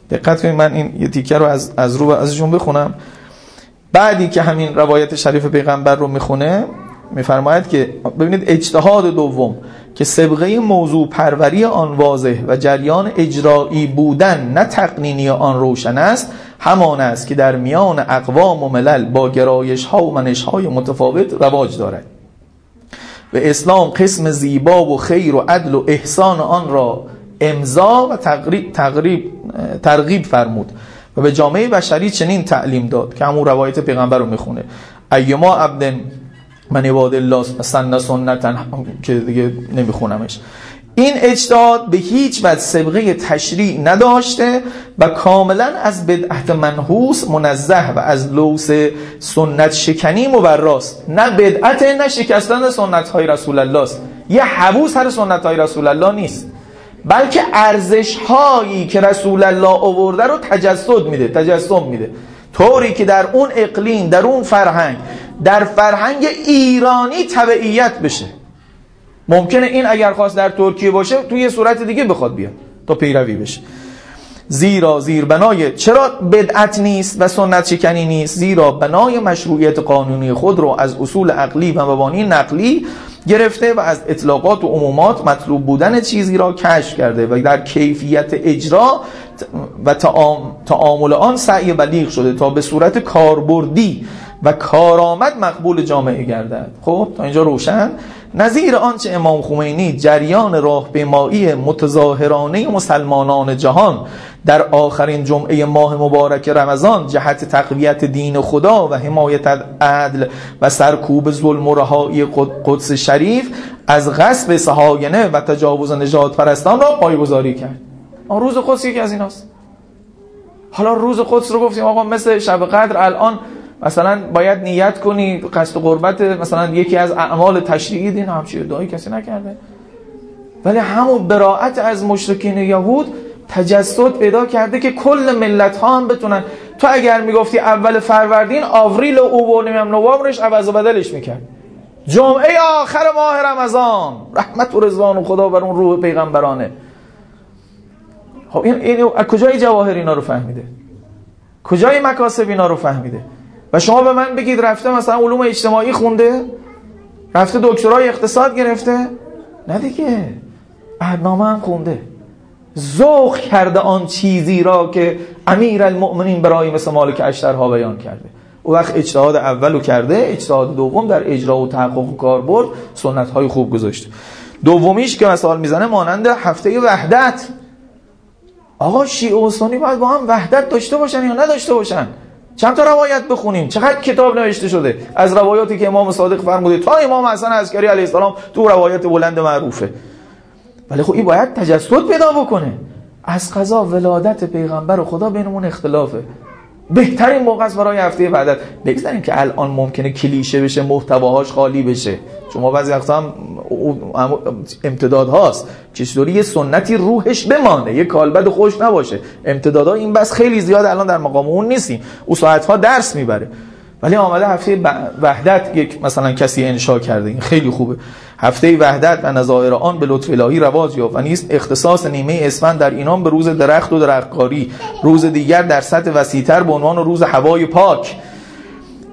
دقت کنید من این یه تیکه رو از از رو ازشون بخونم. بعدی که همین روایت شریف پیغمبر رو می‌خونه میفرماید که ببینید اجتهاد دوم که سبقه موضوع پروری آن واضح و جریان اجرایی بودن نه تقنینی آن روشن است همان است که در میان اقوام و ملل با گرایش ها و منش های متفاوت رواج دارد. و اسلام قسم زیبا و خیر و عدل و احسان آن را امضا و تقریب, تقریب ترغیب فرمود و به جامعه بشری چنین تعلیم داد که همون روایت پیغمبر رو می‌خونه. ایما عبد من عباد الله سن سنتا که دیگه نمیخونمش. این اجتهاد به هیچ وجه سبقه تشریع نداشته و کاملا از بدعت منحوس منزه و از لوس سنت شکنی مبراست. نه بدعت نه شکستن سنت های رسول الله است. یه حبوس هر سنت های رسول الله نیست. بلکه ارزش هایی که رسول الله آورده رو تجسد میده تجسم میده. طوری که در اون اقلیم در اون فرهنگ در فرهنگ ایرانی تبعیت بشه. ممکنه این اگر خواست در ترکیه باشه توی یه صورت دیگه بخواد بیاد تا پیروی بشه. زیرا زیر بنای چرا بدعت نیست و سنت شکنی نیست؟ زیرا بنای مشروعیت قانونی خود رو از اصول عقلی و مبانی نقلی گرفته و از اطلاقات و عمومات مطلوب بودن چیزی را کشف کرده و در کیفیت اجرا و تعامل آن سعی بلیغ شده تا به صورت کاربردی و کارآمد مقبول جامعه گردد. خب تا اینجا روشن. نظیر آنچه امام خمینی جریان راهپیمایی متظاهرانه مسلمانان جهان در آخرین جمعه ماه مبارک رمضان جهت تقویت دین خدا و حمایت عدل و سرکوب ظلم و رهایی قدس شریف از غصب سهاینه و تجاوز نجات پرستان را پایگذاری کرد. آن روز قدس یکی از ایناست. حالا روز قدس رو گفتیم آقا مثل شب قدر الان مثلا باید نیت کنی قصد قربت مثلا یکی از اعمال تشریعی دین همچی دایی کسی نکرده. ولی همون براعت از مشرکین یهود تجسد پیدا کرده که کل ملت ها هم بتونن. تو اگر می‌گفتی اول فروردین آوریل و او نمیم نوامبرش عوض و بدلش می‌کرد. جمعه آخر ماه رمضان. رحمت و رضوان و خدا بر اون روح پیغمبرانه. خب این, این از کجای جواهر اینا رو فهمیده؟ کجای مکاسب اینا رو فهمیده؟ و شما به من بگید رفته مثلا علوم اجتماعی خونده رفته دکترای اقتصاد گرفته؟ نه دیگه. عهدنامه هم خونده. ذوق کرده آن چیزی را که امیر المؤمنین برای مثل مالک اشترها بیان کرده. او وقت اجتهاد اولو کرده اجتهاد دوم در اجرا و تحقق کاربرد سنت های خوب گذاشته. دومیش که مثال می‌زنه مانند هفته وحدت. آقا شیعه و سنی باید با هم وحدت داشته باشن یا نداشته باشن؟ چند تا روایت بخونیم؟ چقدر کتاب نوشته شده؟ از روایاتی که امام صادق فرموده تا امام حسن عسکری علیه السلام تو روایت بلند معروفه. ولی خب این باید تجسد پیدا بکنه. از قضا ولادت پیغمبر و خدا بینمون اختلافه. بهترین موقع است برای هفته وحدت بگذاریم که الان ممکنه کلیشه بشه محتواهاش خالی بشه. شما بعضی وقتا هم امتداد هاست. چطوری یه سنتی روحش بمانه یه کالبد خوش نباشه. امتدادها این بس خیلی زیاد الان در مقام اون نیستیم. او ساعت ها درس می‌بره. ولی آمده هفته وحدت یک مثلا کسی انشا کرده. این خیلی خوبه. هفته وحدت و نظایر آن به لطف الهی رواج یافت و نیست اختصاص نیمه اسفند در اینان به روز درخت و درختکاری روز دیگر در سطح وسیعتر به عنوان روز هوای پاک.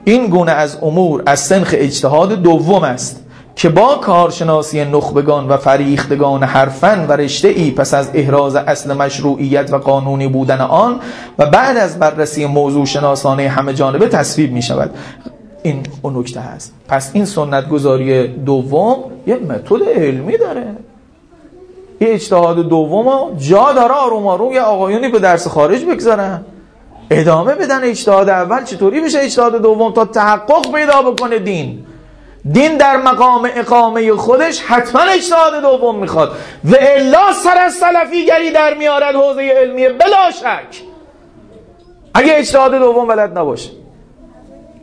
این گونه از امور از سنخ اجتهاد دوم است. که با کارشناسی نخبگان و فریختگان حرفن و رشته ای پس از احراز اصل مشروعیت و قانونی بودن آن و بعد از بررسی موضوع شناسانه همه جانبه تصویب می شود این اون نکته هست. پس این سنت گذاری دوم یه متد علمی داره. یه اجتهاد دوم جا داره آروم آروم یه آقایونی به درس خارج بگذارن. ادامه بدن اجتهاد اول. چطوری بشه اجتهاد دوم تا تحقق پیدا بکنه دین؟ دین در مقام اقامه خودش حتما اجتهاد دوم می‌خواد. و الا سر از سلفیگری در میارد حوزه علمیه بلا شک. اگه اجتهاد دوم بلد نباشه.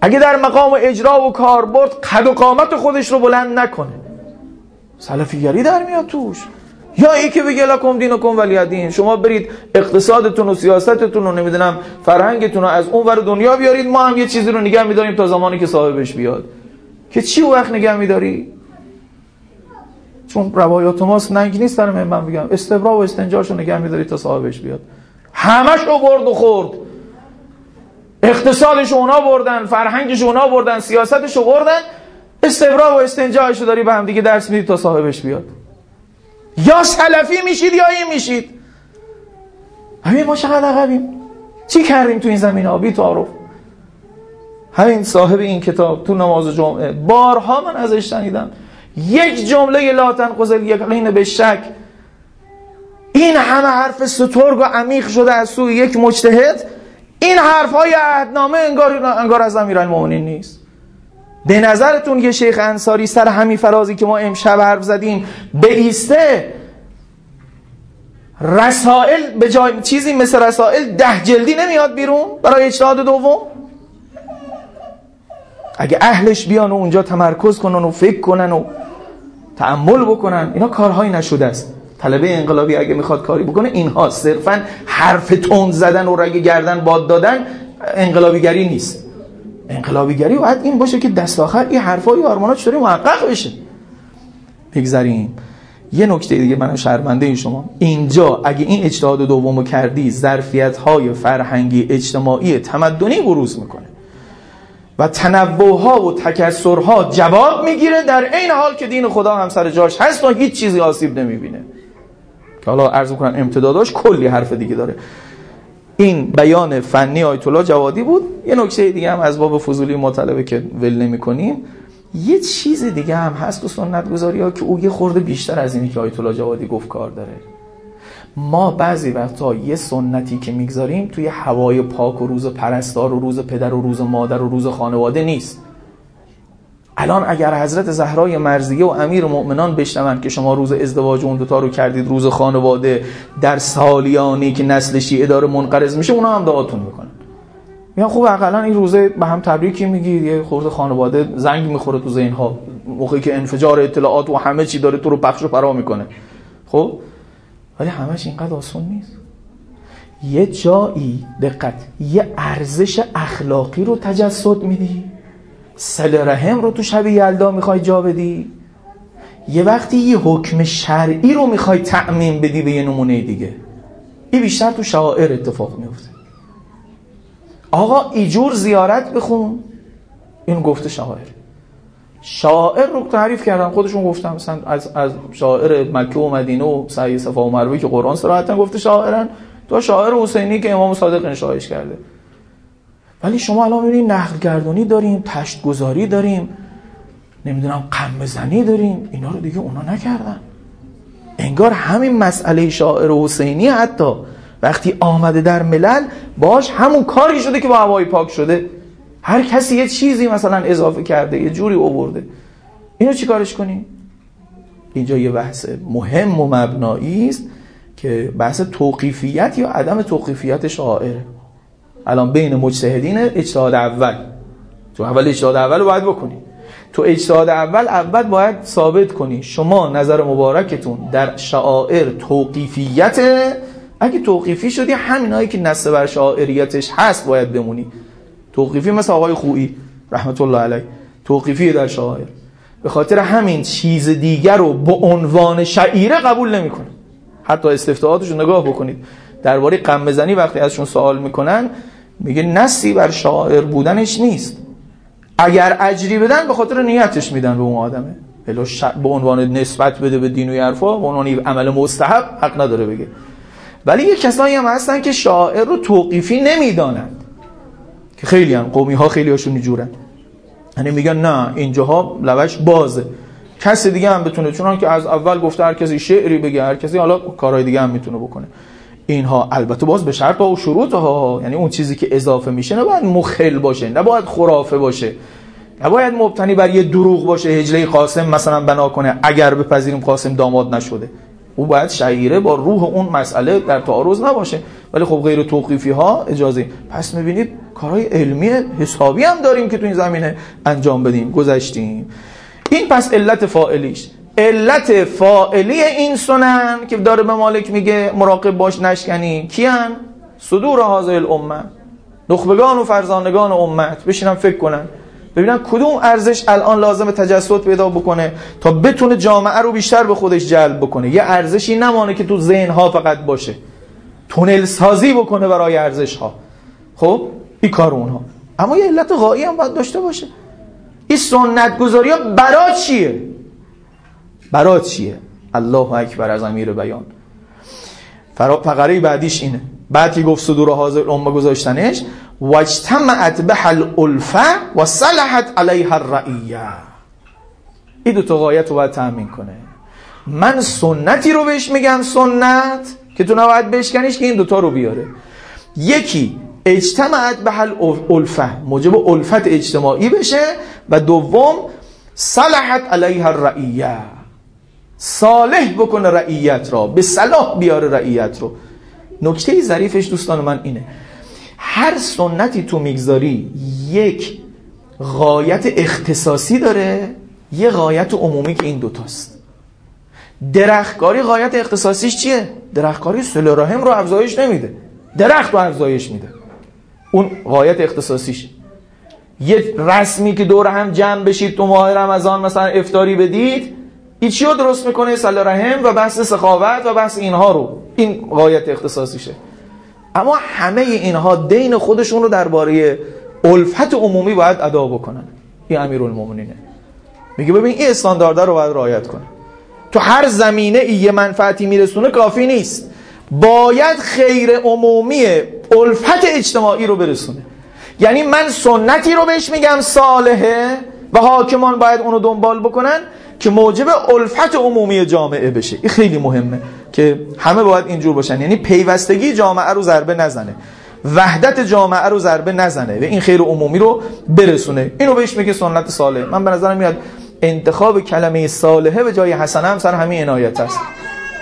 اگه در مقام اجرا و کاربرد قد و قامت خودش رو بلند نکنه. سلفیگری در میاد توش. یا ای که بگه لکم دین و کن ولی دین. شما برید اقتصادتون و سیاستتون رو نمی‌دونم فرهنگتون رو از اون ور دنیا بیارید. ما هم یه چیزی رو نگه میداریم تا زمانی که صاحبش بیاد. که چی وقت نگه میداری چون روایات ماست ننگ نیست در من بگم استبرا و استنجاشو نگه میداری تا صاحبش بیاد. همش برد و خورد. اقتصادش اونا بردن فرهنگش اونا بردن سیاستش رو بردن. استبرا و استنجاش داری به هم دیگه درس میدی تا صاحبش بیاد. یا سلفی میشید یا این میشید. همین ما چقدر عقبیم. چی کردیم تو این زمین آبی تعارف همین صاحب این کتاب تو نماز جمعه بارها من ازش شنیدم. یک جمله لا تنقض یقین به شک. این همه حرف سترگ و عمیق شده از سوی یک مجتهد این حرف های عهدنامه انگار, انگار از امیرالمومنین نیست. به نظرتون یه شیخ انصاری سر همین فرازی که ما امشب حرف زدیم ایسته رسائل به جای چیزی مثل رسائل ده جلدی نمیاد بیرون برای اجتهاد دوم؟ اگه اهلش بیان و اونجا تمرکز کنن و فکر کنن و تعمل بکنن اینا کارهایی نشده است. طلبه انقلابی اگه می‌خواد کاری بکنه اینها صرفا حرف تند زدن و رگ گردن باد دادن انقلابیگری نیست. انقلابیگری باید این باشه که دست آخر این حرفای آرمانات چطوری محقق بشه؟ بگذاریم. یه نکته دیگه من شرمنده این شما. اینجا اگه این اجتهاد دومو کردی ظرفیت های فرهنگی اجتماعی تمدنی بروز می‌کنه. و تنوع ها و تکسرها جواب می‌گیره در این حال که دین خدا هم سر جاش هست و هیچ چیزی آسیب نمی‌بینه. که حالا عرض می‌کنم امتداداش کلی حرف دیگه داره. این بیان فنی آیت الله جوادی بود. یه نکته دیگه هم از باب فضولی مطالبه که ول نمی کنیم یه چیز دیگه هم هست تو سنت ها که او یه خورده بیشتر از اینی که آیت الله جوادی گفت کار داره. ما بعضی وقتا یه سنتی که می‌گذاریم توی هوای پاک و روز پرستار و روز پدر و روز مادر و روز خانواده نیست. الان اگر حضرت زهرای مرزیه و امیر مؤمنان بشنون که شما روز ازدواج اون دوتا رو کردید روز خانواده در سالیانی که نسل شیعه داره منقرض میشه اونا هم دعاتون می‌کنن. میگن خوب اقلا این روزه به هم تبریکی میگید یه خورده خانواده زنگ می‌خوره تو ذهنها موقعی که انفجار اطلاعات و همه چی داره تو رو پخش و پرا می‌کنه. خب؟ ولی همش اینقدر آسون نیست. یه جایی دقت یه ارزش اخلاقی رو تجسد میدی. سل رحم رو تو شب یلدا می‌خوای جا بدی. یه وقتی یه حکم شرعی رو می‌خوای تعمین بدی به یه نمونه دیگه. این بیشتر تو شعائر اتفاق میفته. آقا ایجور زیارت بخون. این گفته شاعر شاعر رو تعریف کردن خودشون گفتم مثلا از از شاعر مکه و مدینه و سعی صفا و مروه که قرآن صراحتا گفته شاعرن تو شاعر حسینی که امام صادق نشایش کرده. ولی شما الان می‌بینید نقل گردانی داریم تشت گذاری داریم نمی‌دونم قم زنی داریم اینا رو دیگه اونا نکردن. انگار همین مسئله شاعر حسینی حتی وقتی آمده در ملل باش همون کاری شده که با هوای پاک شده. هر کسی یه چیزی مثلا اضافه کرده یه جوری اوورده اینو چی کارش کنی؟ اینجا یه بحث مهم و مبنایی است که بحث توقیفیت یا عدم توقیفیت شاعره الان بین مجتهدین اجتهاد اول. تو اول اجتهاد اول رو باید بکنی. تو اجتهاد اول اول باید ثابت کنی. شما نظر مبارکتون در شعائر توقیفیت اگه توقیفی شدی همینایی که نصب بر شاعریتش هست باید بمونی. توقیفی مثل آقای خویی رحمت الله علیه. توقیفی در شاعر به خاطر همین چیز دیگر رو به عنوان شعیره قبول نمی‌کنه. حتی استفتاحاتش رو نگاه بکنید. درباره قم بزنی وقتی ازشون سوال می‌کنن میگه نسی بر شاعر بودنش نیست. اگر اجری بدن به خاطر نیتش میدن به اون آدمه. به عنوان نسبت بده به دین و حرفا به عنوان عمل مستحب حق نداره بگه. ولی یه کسایی هم هستن که شاعر رو توقیفی نمی‌دانند که خیلی هم قومی ها خیلی هاشون اینجورن یعنی میگن نه اینجاها لبش بازه. کس دیگه هم بتونه چون که از اول گفته هر کسی شعری بگه هر کسی حالا کارهای دیگه هم می‌تونه بکنه. اینها البته باز به شرط و شروط ها یعنی اون چیزی که اضافه میشه نباید مخل باشه نباید خرافه باشه. نباید مبتنی بر یه دروغ باشه هجله قاسم مثلا بنا کنه اگر بپذیریم قاسم داماد نشده. او باید شعیره با روح اون مسئله در تعارض نباشه. ولی خب غیر توقیفی ها اجازه. پس می‌بینید کارهای علمی حسابی هم داریم که تو این زمینه انجام بدیم گذشتیم. این پس علت فائلیش علت فائلی این سنن که داره به مالک میگه مراقب باش نشکنی. کیان؟ صدور حاضر الامه. نخبگان و فرزانگان امت. بشینم فکر کنن. ببینن کدوم ارزش الان لازم تجسد پیدا بکنه تا بتونه جامعه رو بیشتر به خودش جلب بکنه. یه ارزشی نمانه که تو ذهن ها فقط باشه. تونل سازی بکنه برای ارزش ها خب؟ این کار اونها. اما یه علت غایی هم باید داشته باشه. این سنت گذاری ها برا چیه؟ برا چیه؟ الله اکبر از امیر بیان. فقره بعدیش اینه. بعد که گفت صدور حاضر امه گذاشتنش واجتمعت به الالفه و صلحت علیها الرعیه. این دو تا غایت رو باید تأمین کنه. من سنتی رو بهش میگم سنت که تو نباید بشکنیش که این دوتا رو بیاره. یکی اجتماعت به الالفه موجب الفت اجتماعی بشه و دوم صلحت علیها الرعیه. صالح بکنه رعیت را به صلاح بیاره رعیت رو. نکته ظریفش دوستان من اینه. هر سنتی تو می‌گذاری یک غایت اختصاصی داره یه غایت عمومی که این دوتاست درختکاری غایت اختصاصیش چیه؟ درختکاری سل رحم رو افزایش نمیده. درخت رو افزایش میده. اون غایت اختصاصیش. یه رسمی که دور هم جمع بشید تو ماه رمضان مثلا افتاری بدید این چی رو درست می‌کنه؟ سل رحم و بحث سخاوت و بحث اینها رو. این غایت اختصاصیشه. اما همه اینها دین خودشون رو درباره الفت عمومی باید ادا بکنن. این امیرالمومنینه. میگه ببین این استاندارد رو باید رعایت کنه تو هر زمینه ای یه منفعتی میرسونه کافی نیست. باید خیر عمومی الفت اجتماعی رو برسونه. یعنی من سنتی رو بهش میگم صالحه و حاکمان باید اونو دنبال بکنن که موجب الفت عمومی جامعه بشه. این خیلی مهمه که همه باید اینجور باشن. یعنی پیوستگی جامعه رو ضربه نزنه. وحدت جامعه رو ضربه نزنه و این خیر عمومی رو برسونه. اینو بهش میگه سنت صالح. من به نظرم میاد انتخاب کلمه صالحه به جای حسنه هم سر همین عنایت است.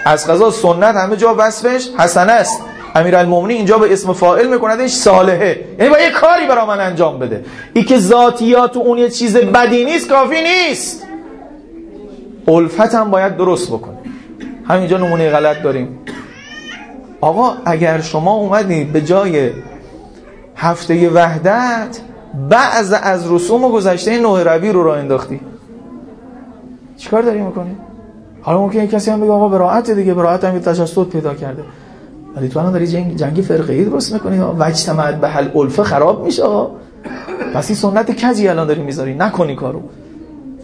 از قضا سنت همه جا وصفش حسنه است. امیرالمومنین اینجا به اسم فاعل میکندش صالحه. یعنی با یه کاری برای من انجام بده. ای که ذاتیات اون یه چیز بدی نیست کافی نیست. الفت هم باید درست بکنه. همینجا نمونه غلط داریم. آقا اگر شما اومدید به جای هفته وحدت بعض از رسوم و گذشته نوع روی رو را انداختی. چیکار داری می‌کنی؟ حالا ممکنه کسی هم بگه آقا براعت دیگه براعت هم تجسد پیدا کرده. ولی تو الان داری جنگ جنگی فرقه ای درست می‌کنی وجتمعت به حل الفه خراب میشه آقا پس این سنت کجی الان داری می‌ذاری؟ نکنی کارو.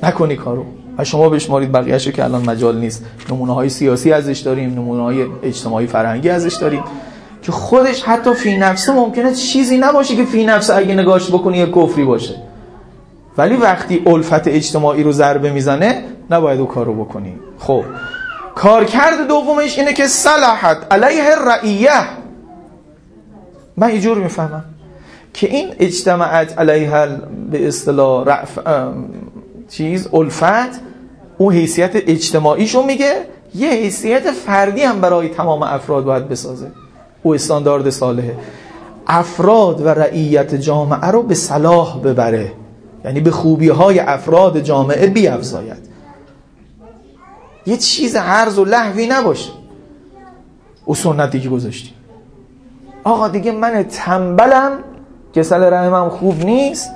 نکنی کارو. و شما بشمارید بقیه‌شو که الان مجال نیست. نمونه های سیاسی ازش داریم نمونه های اجتماعی فرهنگی ازش داریم. که خودش حتی فی نفسه ممکنه چیزی نباشه که فی نفسه اگه نگاش بکنی یه کفری باشه. ولی وقتی الفت اجتماعی رو ضربه می‌زنه نباید او کارو بکنی. خب کارکرد دومش اینه که صلاحت علیه رعیه. من اینجور می‌فهمم که این اجتماعت علیه به اصطلاح رعف چیز الفت اون حیثیت اجتماعیشو میگه. یه حیثیت فردی هم برای تمام افراد باید بسازه. او استاندارد صالحه. افراد و رعیت جامعه رو به صلاح ببره. یعنی به خوبی های افراد جامعه بیافزاید یه چیز عرض و لحوی نباشه. او سنتی که گذاشتی. آقا دیگه من تنبلم که سل رحمم خوب نیست.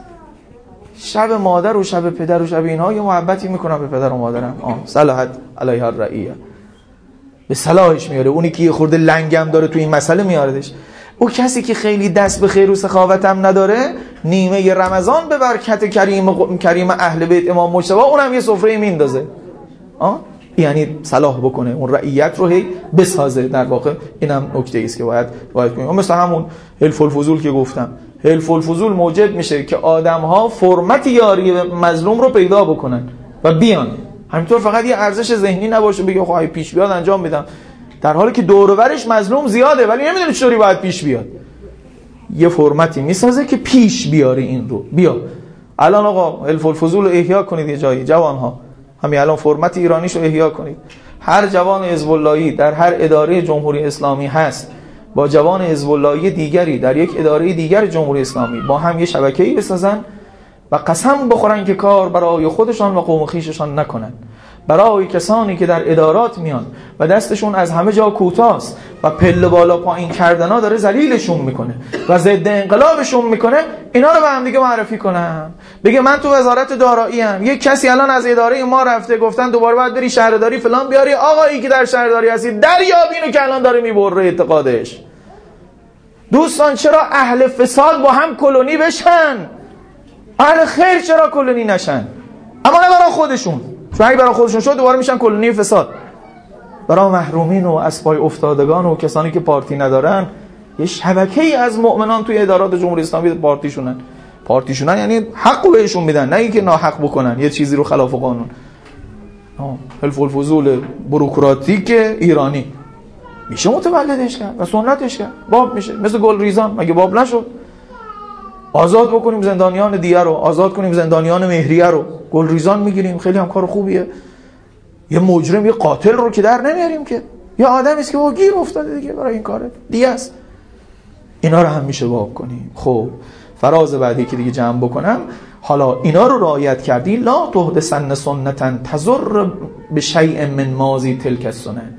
شب مادر و شب پدر و شب اینها یه محبتی می‌کنم به پدر و مادرم. آه صلاحت علیه الرعیه. به صلاحش میاره. اونی که یه خورده لنگم داره تو این مسئله میاردش. او کسی که خیلی دست به خیر و سخاوتم نداره نیمه رمضان به برکت کریم کریم اهل بیت امام مجتبی اونم یه سفره میندازه. آه؟ یعنی صلاح بکنه اون رعیت رو هی بسازه. در واقع اینم نکته است که باید باید کنیم. مثل همون حلف الفضول که گفتم. حلف الفضول موجب میشه که آدم ها فرمت یاری مظلوم رو پیدا بکنن و بیان. همینطور فقط یه ارزش ذهنی نباشه بگه خب پیش بیاد انجام میدم در حالی که دورورش مظلوم زیاده ولی نمی‌دونه چطوری باید پیش بیاد. یه فرمتی می‌سازه که پیش بیاره این رو. بیا. الان آقا حلف الفضول رو احیا کنید یه جایی جوان ها همین الان فرمت ایرانیش رو احیا کنید. هر جوان حزب در هر اداره جمهوری اسلامی هست با جوان حزب دیگری در یک اداره دیگر جمهوری اسلامی با هم یه شبکه‌ای بسازن و قسم بخورن که کار برای خودشان و قوم خیششان نکنن. برای کسانی که در ادارات میان و دستشون از همه جا کوتاست و پله بالا پایین کردنا داره ذلیلشون می‌کنه و ضد انقلابشون می‌کنه اینا رو به هم دیگه معرفی کنم. بگه من تو وزارت دارایی ام. یک کسی الان از اداره ما رفته گفتن دوباره باید بری شهرداری فلان بیاری. آقایی که در شهرداری هستی دریابینو که الان داره می‌بره اعتقادش. دوستان چرا اهل فساد با هم کلونی بشن؟ اهل خیر چرا کلونی نشن؟ اما نه برای خودشون. چون اگه برای خودشون شد دوباره میشن کلونی فساد. برای محرومین و اسبای افتادگان و کسانی که پارتی ندارن یه شبکه ای از مؤمنان توی ادارات جمهوری اسلامی پارتیشونن. پارتیشونن یعنی حق بهشون میدن نه اینکه ناحق بکنن یه چیزی رو خلاف قانون. حلف الفضول بروکراتیک ایرانی. میشه متولدش کرد و سنتش کرد. باب میشه. مثل گل ریزان. مگه باب نشد؟ آزاد بکنیم زندانیان دیگه رو آزاد کنیم زندانیان مهریه رو. گل ریزان می‌گیریم خیلی هم کار خوبیه. یه مجرم یه قاتل رو که در نمیاریم که. یه آدمی است که با گیر افتاده دیگه برای این کاره دیگه است. اینا رو هم میشه باب کنیم. خب فراز بعدی که دیگه جمع بکنم. حالا اینا رو رعایت کردی. لا تحدثن سنتا تزر به شیء من ماضی تلک السنن.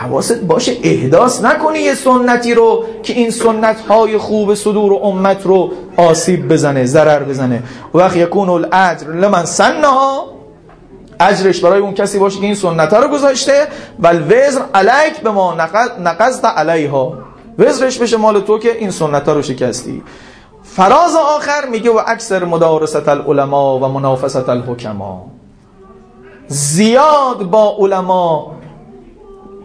حواست باشه احداث نکنی یه سنتی رو که این سنت های خوب صدور و امت رو آسیب بزنه ضرر بزنه. و وقت یکون الاجر لمن سنها اجرش برای اون کسی باشه که این سنت رو گذاشته و الوزر علیک به ما نقضت علیها. وزرش بشه مال تو که این سنت رو شکستی. فراز آخر میگه و اکثر مدارست العلماء و منافست الحکما. زیاد با علما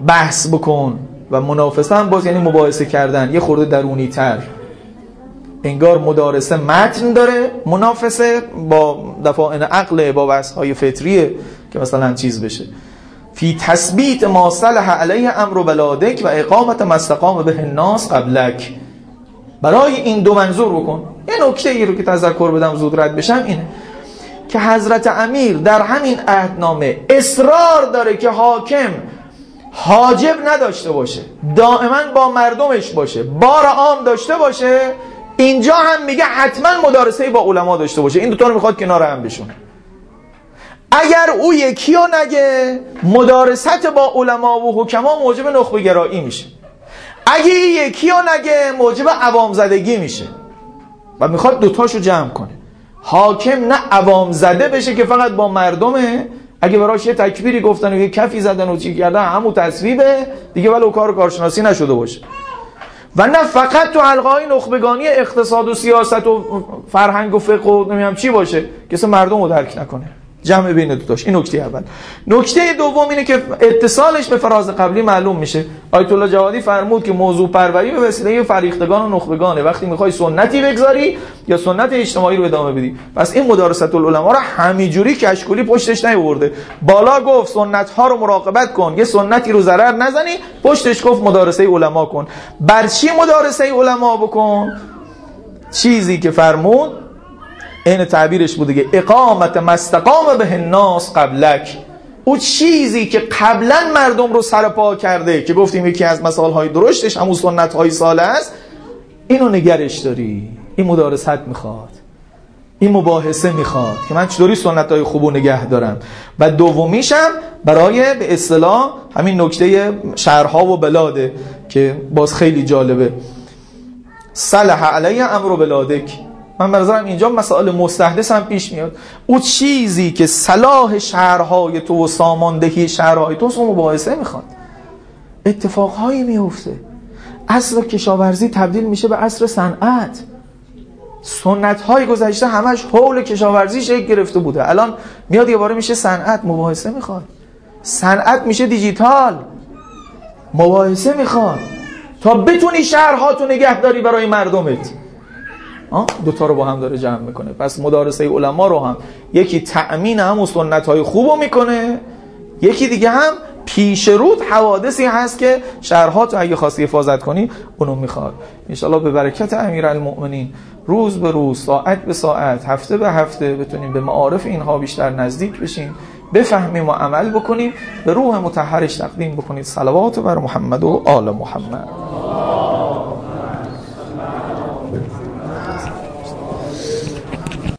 بحث بکن و منافسه هم باز یعنی مباحثه کردن. یه خورده درونی تر. انگار مدارسه متن داره منافسه با دفاعن عقل با بحث های فطریه که مثلا چیز بشه. فی تثبیت ما صلح علیه امر بلادک و اقامت مستقام به الناس قبلک. برای این دو منظور بکن. یه نکته ای رو که تذکر بدم زود رد بشم اینه که حضرت امیر در همین عهدنامه اصرار داره که حاکم حاجب نداشته باشه. دائما با مردمش باشه. بار عام داشته باشه. اینجا هم میگه حتما مدارسه با علما داشته باشه. این دوتا رو می‌خواد کنار هم بشونه اگر او یکی رو نگه مدارست با علما و حکما موجب نخبه گرایی میشه. اگه یکی رو نگه موجب عوام زدگی میشه. و می‌خواد دوتاشو جمع کنه. حاکم نه عوام زده بشه که فقط با مردمه اگه براش یه تکبیری گفتن و یه کفی زدن و چی کردن همو تصویبه. دیگه ولو کار کارشناسی نشده باشه. و نه فقط تو حلقه های نخبگانی اقتصاد و سیاست و فرهنگ و فقه و نمی‌دونم چی باشه که مردم رو درک نکنه. جمع بین دو این نکته اول. نکته دوم اینه که اتصالش به فراز قبلی معلوم میشه. آیت الله جوادی فرمود که موضوع پروری به وسیله فریختگان و نخبگانه. وقتی می‌خوای سنتی بگذاری یا سنت اجتماعی رو ادامه بدی. پس این مدارست العلماء رو همینجوری کشکولی پشتش نیورده بالا گفت سنت ها رو مراقبت کن. یه سنتی رو ضرر نزنی پشتش گفت مدارسه علما کن. بر چی مدارسه علما بکن؟ چیزی که فرمود این تعبیرش بود دیگه. اقامت مستقام به الناس قبلک. او چیزی که قبلا مردم رو سر پا کرده که گفتیم یکی از مثال های درشتش همون سنت های ساله است اینو نگرش داری. این مدارست می‌خواد. این مباحثه می‌خواد که من چطوری سنت های خوبو نگه دارم. و دومیشم برای به اصطلاح همین نکته شهرها و بلاده که باز خیلی جالبه. صلح علیه امر بلادک. من برزارم اینجا مسائل مستحدث هم پیش میاد. او چیزی که صلاح شهرهای تو و ساماندهی شهرهای تو سو مباحثه می‌خواد. اتفاقهایی میفته. اصر کشاورزی تبدیل میشه به اصر صنعت. سنت های گذشته همش حول کشاورزی شکل گرفته بوده. الان میاد یه باره میشه صنعت مباحثه می‌خواد. صنعت میشه دیجیتال مباحثه می‌خواد. تا بتونی شهرها تو نگهداری برای مردمت. دوتا رو با هم داره جمع می‌کنه. پس مدارسه علما رو هم. یکی تأمین هم سنت های خوب رو می‌کنه. یکی دیگه هم پیش رود حوادثی هست که شهرها تو اگه خواستی حفاظت کنی اونو می‌خواد. انشالله به برکت امیر المؤمنین روز به روز ساعت به ساعت هفته به هفته بتونیم به معارف اینها بیشتر نزدیک بشیم بفهمیم و عمل بکنیم به روح متحرش تقدیم بکنید. صلوات بر محمد و آل محمد.